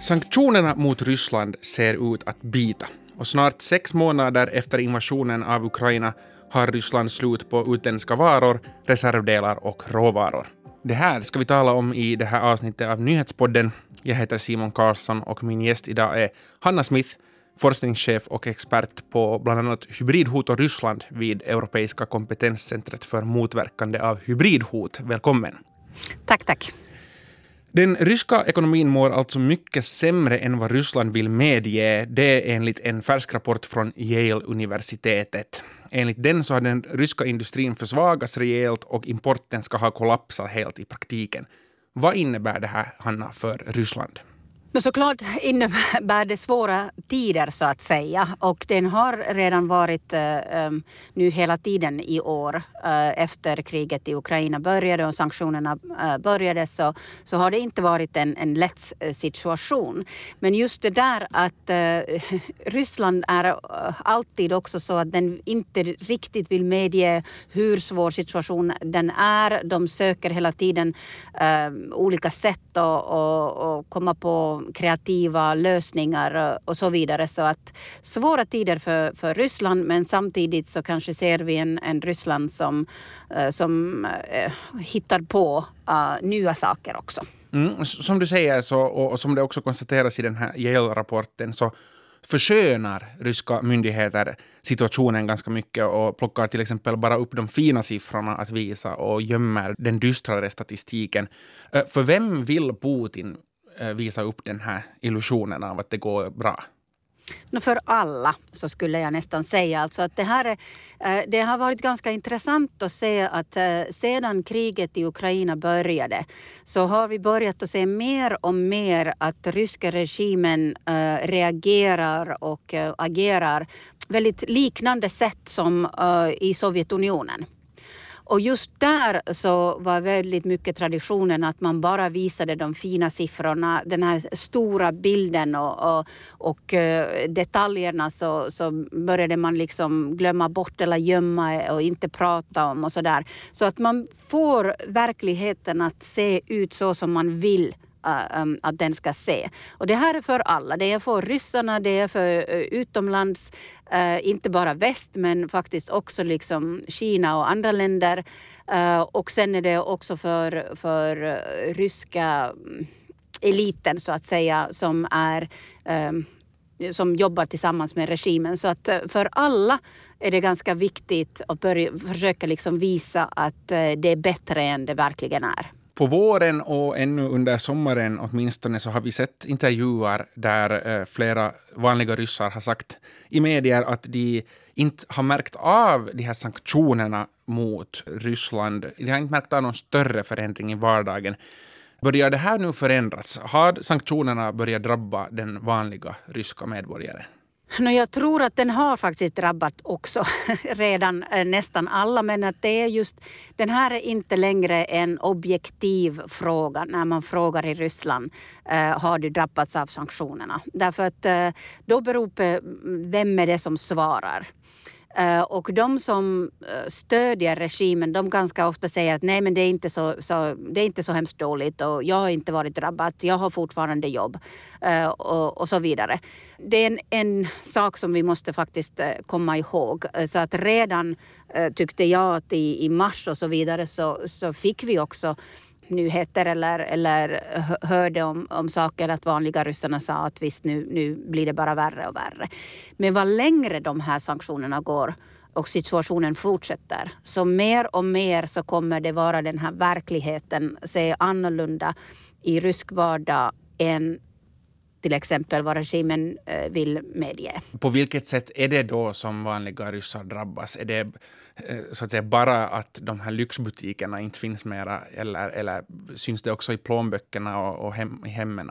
Sanktionerna mot Ryssland ser ut att bita och snart sex månader efter invasionen av Ukraina har Ryssland slut på utländska varor, reservdelar och råvaror. Det här ska vi tala om i det här avsnittet av Nyhetspodden. Jag heter Simon Karlsson och min gäst idag är Hanna Smith, forskningschef och expert på bland annat hybridhot och Ryssland vid Europeiska kompetenscentret för motverkande av hybridhot. Välkommen! Tack, tack. Den ryska ekonomin mår alltså mycket sämre än vad Ryssland vill medge, det enligt en färsk rapport från Yale-universitetet. Enligt den så har den ryska industrin försvagats rejält och importen ska ha kollapsat helt i praktiken. Vad innebär det här, Hanna, för Ryssland? Men såklart innebär det svåra tider så att säga och den har redan varit uh, nu hela tiden i år uh, efter kriget i Ukraina började och sanktionerna uh, började så, så har det inte varit en, en lätt situation. Men just det där att Ryssland är alltid också så att den inte riktigt vill medge hur svår situation den är. De söker hela tiden olika sätt att komma på kreativa lösningar och så vidare. Så att svåra tider för, för Ryssland men samtidigt så kanske ser vi en, en Ryssland som, eh, som eh, hittar på uh, nya saker också. Mm, som du säger så, och, som det också konstateras i den här Yale-rapporten så förskönar ryska myndigheter situationen ganska mycket och plockar till exempel bara upp de fina siffrorna att visa och gömmer den dystrare statistiken. För vem vill Putin Eh, visa upp den här illusionen av att det går bra? För alla, så skulle jag nästan säga. Alltså att det, här är, eh, det har varit ganska intressant att se att eh, sedan kriget i Ukraina började så har vi börjat att se mer och mer att ryska regimen reagerar och agerar väldigt liknande sätt som i Sovjetunionen. Och just där så var väldigt mycket traditionen att man bara visade de fina siffrorna, den här stora bilden och, och, och eh, detaljerna så, så började man liksom glömma bort eller gömma och inte prata om och så där. Så att man får verkligheten att se ut så som man vill Äh, ähm, att den ska se. Och det här är för alla. Det är för ryssarna, det är för äh, utomlands, äh, inte bara väst men faktiskt också liksom Kina och andra länder. Och sen är det också för, för ryska mm, eliten så att säga som är ähm, som jobbar tillsammans med regimen. Så att för alla är det ganska viktigt att börja, försöka liksom visa att det är bättre än det verkligen är på våren och ännu under sommaren åtminstone så har vi sett intervjuer där eh, flera vanliga ryssar har sagt i medier att de inte har märkt av de här sanktionerna mot Ryssland. De har inte märkt av någon större förändring i vardagen. Börjar det här nu förändras? Har sanktionerna börjat drabba den vanliga ryska medborgaren? No, jag tror att den har faktiskt drabbat också redan eh, nästan alla men att det är just den här är inte längre en objektiv fråga när man frågar i Ryssland eh, har du drabbats av sanktionerna? Därför att eh, då beror på vem är det som svarar. Eh, och de som eh, stödjer regimen de ganska ofta säger att nej men det är inte så, så, det är inte så hemskt dåligt och jag har inte varit drabbad, jag har fortfarande jobb eh, och, och, så vidare. Det är en, en, sak som vi måste faktiskt komma ihåg. Så att redan tyckte jag att i, i mars och så vidare så, så fick vi också nyheter eller, eller hörde om, om saker att vanliga ryssarna sa att visst nu, nu blir det bara värre och värre. Men vad längre de här sanktionerna går och situationen fortsätter så mer och mer så kommer det vara den här verkligheten se annorlunda i rysk vardag än till exempel vad regimen eh, vill medge. På vilket sätt är det då som vanliga ryssar drabbas? Är det eh, så att säga bara att de här lyxbutikerna inte finns mera eller, eller syns det också i plånböckerna och, och hem, i hemmen?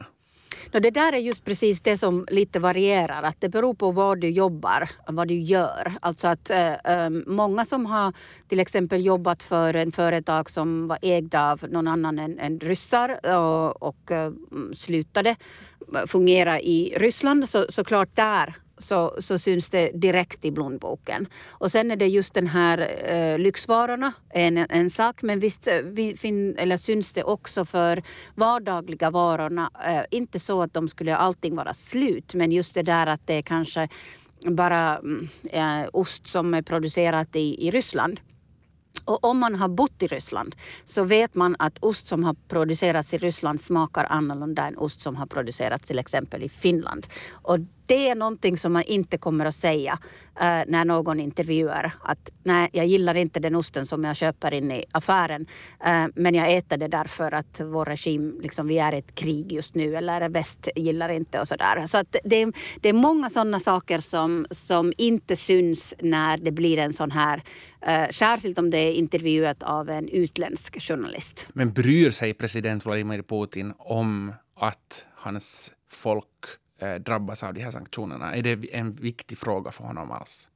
No, det där är just precis det som lite varierar. Att det beror på var du jobbar, vad du gör. Alltså att äh, många som har till exempel jobbat för en företag som var ägda av någon annan än, än ryssar och, och äh, slutade eh, fungera i Ryssland så såklart där så, så syns det direkt i blomboken. Och sen är det just den här eh, lyxvarorna, en, en sak. Men visst eh, vi fin, eller syns det också för vardagliga varorna. Eh, inte så att de skulle allting vara slut, men just det där att det är kanske bara mm, eh, ost som är producerat i, i Ryssland och om man har bott i Ryssland så vet man att ost som har producerats i Ryssland smakar annorlunda än ost som har producerats till exempel i Finland. Och det är någonting som man inte kommer att säga uh, när någon intervjuar att nej, jag gillar inte den osten som jag köper in i affären. Uh, men jag äter det därför att vår regim, liksom, vi är i ett krig just nu eller väst gillar inte och sådär. Så att det, det är många sådana saker som, som inte syns när det blir en sån här Uh, särskilt om det är intervjuat av en utländsk journalist. Men bryr sig president Vladimir Putin om att hans folk Eh, drabbas av de här sanktionerna? Är det en viktig fråga för honom alls?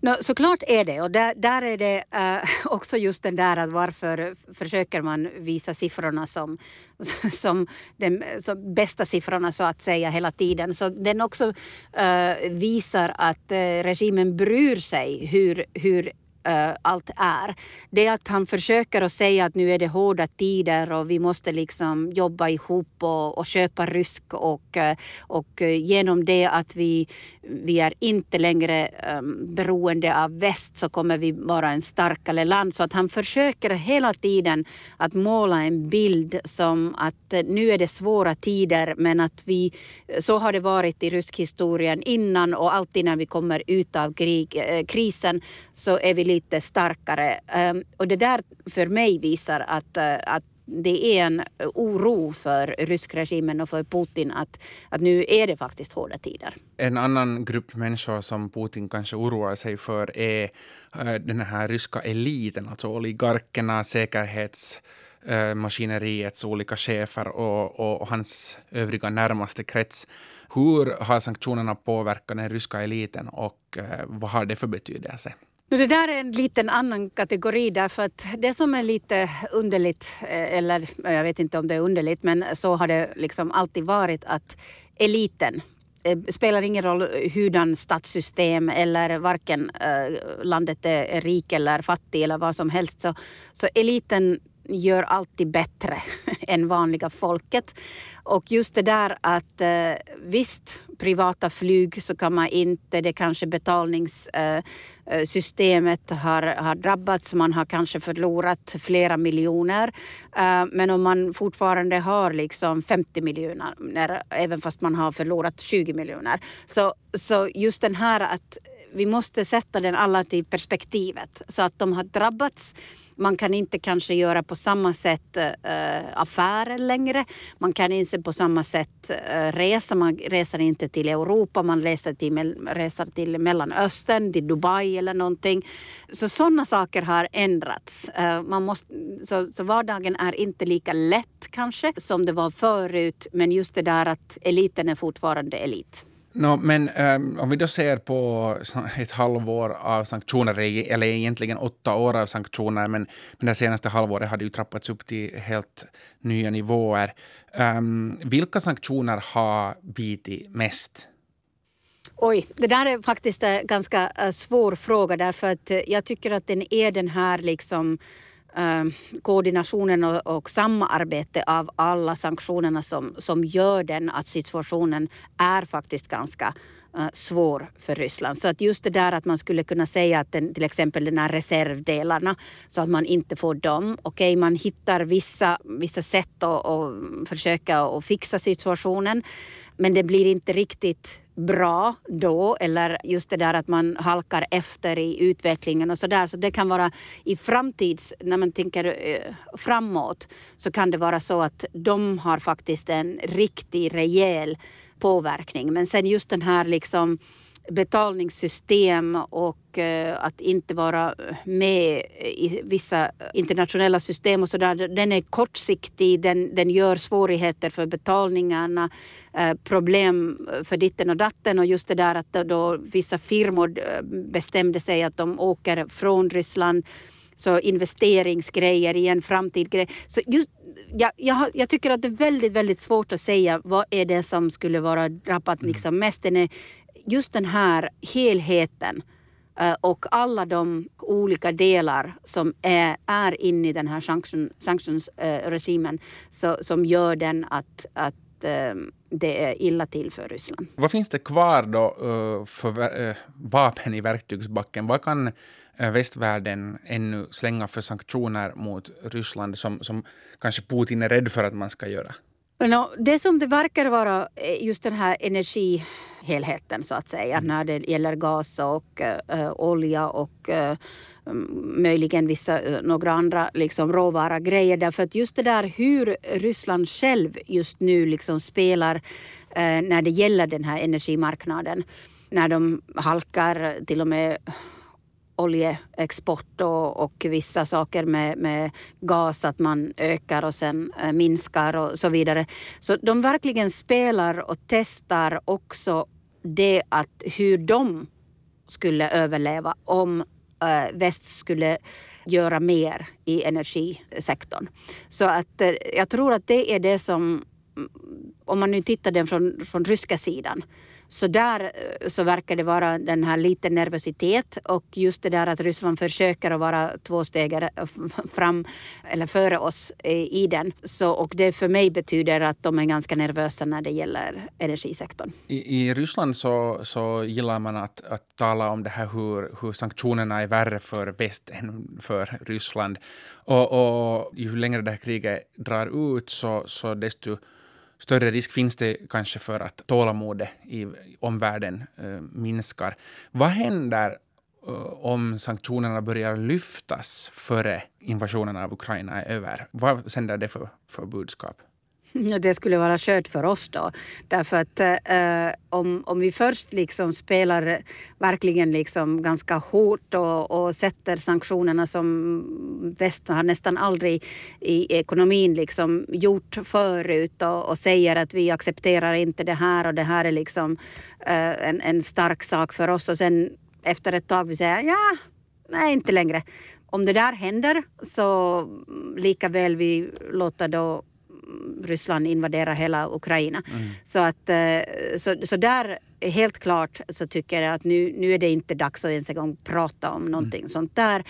No, såklart är det. Och där, där är det uh, också just den där att varför försöker man visa siffrorna som, som de som bästa siffrorna så att säga hela tiden. Så den också uh, visar att uh, regimen bryr sig hur, hur uh, allt är. Det är att han försöker att säga att nu är det hårda tider och vi måste liksom jobba ihop och, och köpa rysk och, uh, och eh, genom det att vi, vi är inte längre um, beroende av väst så kommer vi vara en starkare land. Så att han försöker hela tiden att måla en bild som att nu är det svåra tider men att vi, så har det varit i rysk historien innan och alltid när vi kommer ut av krig, krisen så är vi lite starkare. Ehm, och det där för mig visar att, eh, att det är en oro för ryskregimen och för Putin att, att nu är det faktiskt hårda tider. En annan grupp människor som Putin kanske oroar sig för är eh, den här ryska eliten, alltså oligarkerna, säkerhetsmaskineriets eh, olika chefer och, och, och hans övriga närmaste krets. Hur har sanktionerna påverkat den ryska eliten och vad har det för betydelse? Det där är en liten annan kategori därför att det som är lite underligt, eh, eller jag vet inte om det är underligt, men så har det liksom alltid varit att eliten eh, spelar ingen roll hurdan statssystem eller varken eh, landet är rik eller fattig eller vad som helst. Så, så eliten gör alltid bättre än vanliga folket. Och just det där att eh, visst, privata flyg så kan man inte, det kanske betalningssystemet eh, eh, har, har drabbats, man har kanske förlorat flera miljoner. Men om man fortfarande har liksom 50 miljoner, även fast man har förlorat 20 miljoner. Så, så just den här att vi måste sätta den alla till perspektivet så att de har drabbats man kan inte kanske göra på samma sätt eh, affärer längre. Man kan inte på samma sätt eh, resa. Man reser inte till Europa, man reser till, reser till Mellanöstern, till Dubai eller någonting. Så sådana saker har ändrats. Eh, man måste, så, så vardagen är inte lika lätt kanske som det var förut. Men just det där att eliten är fortfarande elit. No, men um, om vi då ser på ett halvår av sanktioner, e- eller egentligen åtta år av sanktioner, men, men det senaste halvåret har det ju trappats upp till helt nya nivåer. Um, vilka sanktioner har bitit mest? Oj, det där är faktiskt en ganska äh, svår fråga därför att äh, jag tycker att den är den här liksom Ehm, koordinationen och, och samarbete av alla sanktionerna som, som gör den att situationen är faktiskt ganska eh, svår för Ryssland. Så att just det där att man skulle kunna säga att den, till exempel de här reservdelarna så att man inte får dem. Okej, okay, man hittar vissa, vissa sätt att, att försöka att fixa situationen men det blir inte riktigt bra då eller just det där att man halkar efter i utvecklingen och så där. Så det kan vara i framtids, när man tänker eh, framåt, så kan det vara så att de har faktiskt en riktig rejäl påverkning. Men sen just den här liksom betalningssystem och eh, att inte vara med i vissa internationella system och sådär. Den är kortsiktig, den, den gör svårigheter för betalningarna, eh, problem för ditten och datten och just det där att då vissa firmor eh, bestämde sig att de åker från Ryssland så investeringsgrejer i en framtid. Så just, jag, jag, jag, tycker att det är väldigt, väldigt svårt att säga vad är det som skulle vara drabbat mm. liksom mest. Den är just den här helheten eh, och alla de olika delar som är, är inne i den här sanction, sanktionsregimen eh, så, som gör den att, att ehm, det är illa till för Ryssland. Vad finns det kvar då eh, för vapen i verktygsbacken? Vad kan västvärlden ännu slänga för sanktioner mot Ryssland som, som kanske Putin är rädd för att man ska göra? No, det som det verkar vara just den här energihelheten så att säga mm. när det gäller gas och äh, olja och äh, möjligen vissa, några andra liksom råvara grejer. Därför att just det där hur Ryssland själv just nu liksom spelar äh, när det gäller den här energimarknaden. När de halkar till och med oljeexport och, och vissa saker med, med, gas, att man ökar och sen eh, minskar och så vidare. Så de verkligen spelar och testar också det att hur de skulle överleva om äh, väst skulle göra mer i energisektorn. Så att äh, jag tror att det är det som, mm, om man nu tittar den från, från ryska sidan, så där eh, så verkar det vara den här lite nervositet och just det där att Ryssland försöker att vara två steg fram eller före oss i den. Så, och det för mig betyder att de är ganska nervösa när det gäller energisektorn. I, i Ryssland så, så gillar man att, att tala om det här hur, hur sanktionerna är värre för väst än för Ryssland. Och, och ju längre det här kriget drar ut så, så desto större risk finns det kanske för att tålamodet i omvärlden eh, minskar. Vad händer eh, om sanktionerna börjar lyftas före invasionen av Ukraina är över? Vad sänder det för, för budskap? Det skulle vara kört för oss då. Därför att eh, om, om vi först liksom spelar verkligen liksom ganska hårt och, och sätter sanktionerna som väst har nästan aldrig i ekonomin liksom gjort förut och, och säger att vi accepterar inte det här och det här är liksom eh, en, en stark sak för oss och sen efter ett tag vi säger ja, nej inte längre. Om det där händer så lika väl vi låter då Ryssland invaderar hela Ukraina. Mm. Så, att, eh, så, så där helt klart så tycker jag att nu, nu är det inte dags att ens en gång prata om någonting mm. sånt där.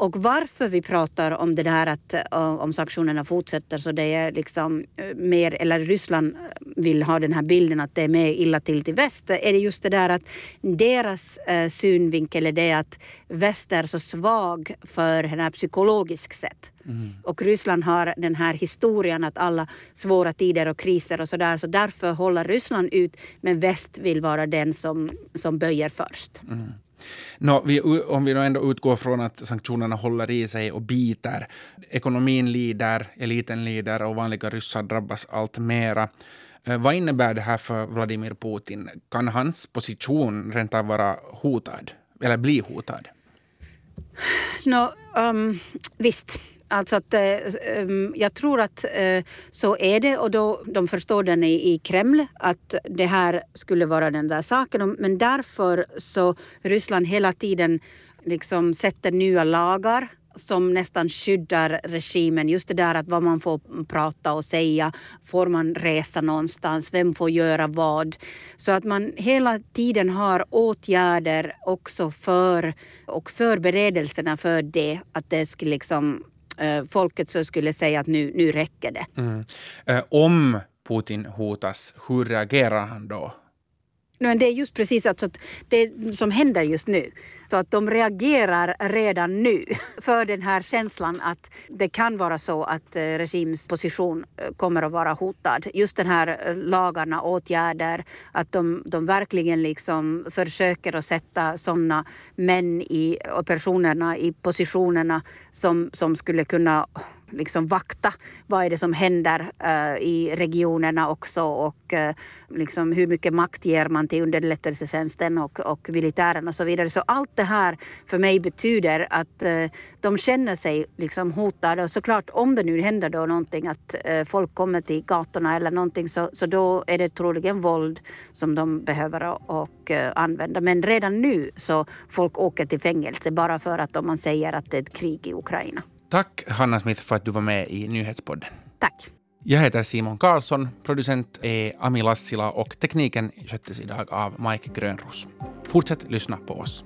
Och varför vi pratar om det där att eh, om sanktionerna fortsätter så det är liksom eh, mer, eller Ryssland vill ha den här bilden att det är mer illa till till väst, är det just det där att deras eh, synvinkel är det att väst är så svag för den här psykologiskt sätt. Mm. Och Ryssland har den här historien att alla svåra tider och kriser och sådär, så därför håller Ryssland ut men väst vill vara den som, som böjer först. Mm. No, vi, om vi då ändå utgår från att sanktionerna håller i sig och biter, ekonomin lider, eliten lider och vanliga ryssar drabbas allt mera. Eh, vad innebär det här för Vladimir Putin? Kan hans position rent av vara hotad, eller bli hotad? No, um, ehm, visst, Alltså att, eh, ehm, jag tror att eh, så är det och då, de förstår den i, i Kreml att det här skulle vara den där saken. Men därför så Ryssland hela tiden liksom sätter nya lagar som nästan skyddar regimen. Just det där att vad man får prata och säga. Får man resa någonstans? Vem får göra vad? Så att man hela tiden har åtgärder också för och förberedelserna för det. Att det ska liksom Eh, folket som skulle säga att nu, nu räcker det. Mm. Eh, om Putin hotas, hur reagerar han då? Men det är just precis alltså det som händer just nu. Så att de reagerar redan nu för den här känslan att det kan vara så att regimens regims position eh, kommer att vara hotad. Just den här eh, lagarna, åtgärder, att de, de verkligen liksom försöker att sätta sådana män i, och personerna i positionerna som, som skulle kunna liksom vakta vad är det som händer uh, i regionerna också och uh, liksom hur mycket makt ger man till underrättelsetjänsten och, och militären och så vidare. Så allt det här för mig betyder att uh, de känner sig liksom hotade och såklart om det nu händer då någonting att folk kommer till gatorna eller någonting så, så då är det troligen våld som de behöver och, använda. Men redan nu så folk åker till fängelse bara för att om man säger att det är ett krig i Ukraina. Tack Hanna Smith för att du var med i Nyhetspodden. Tack. Jag heter Simon Karlsson, producent är Ami Lassila och tekniken sköttes idag av Mike Grönros. Fortsätt lyssna på oss.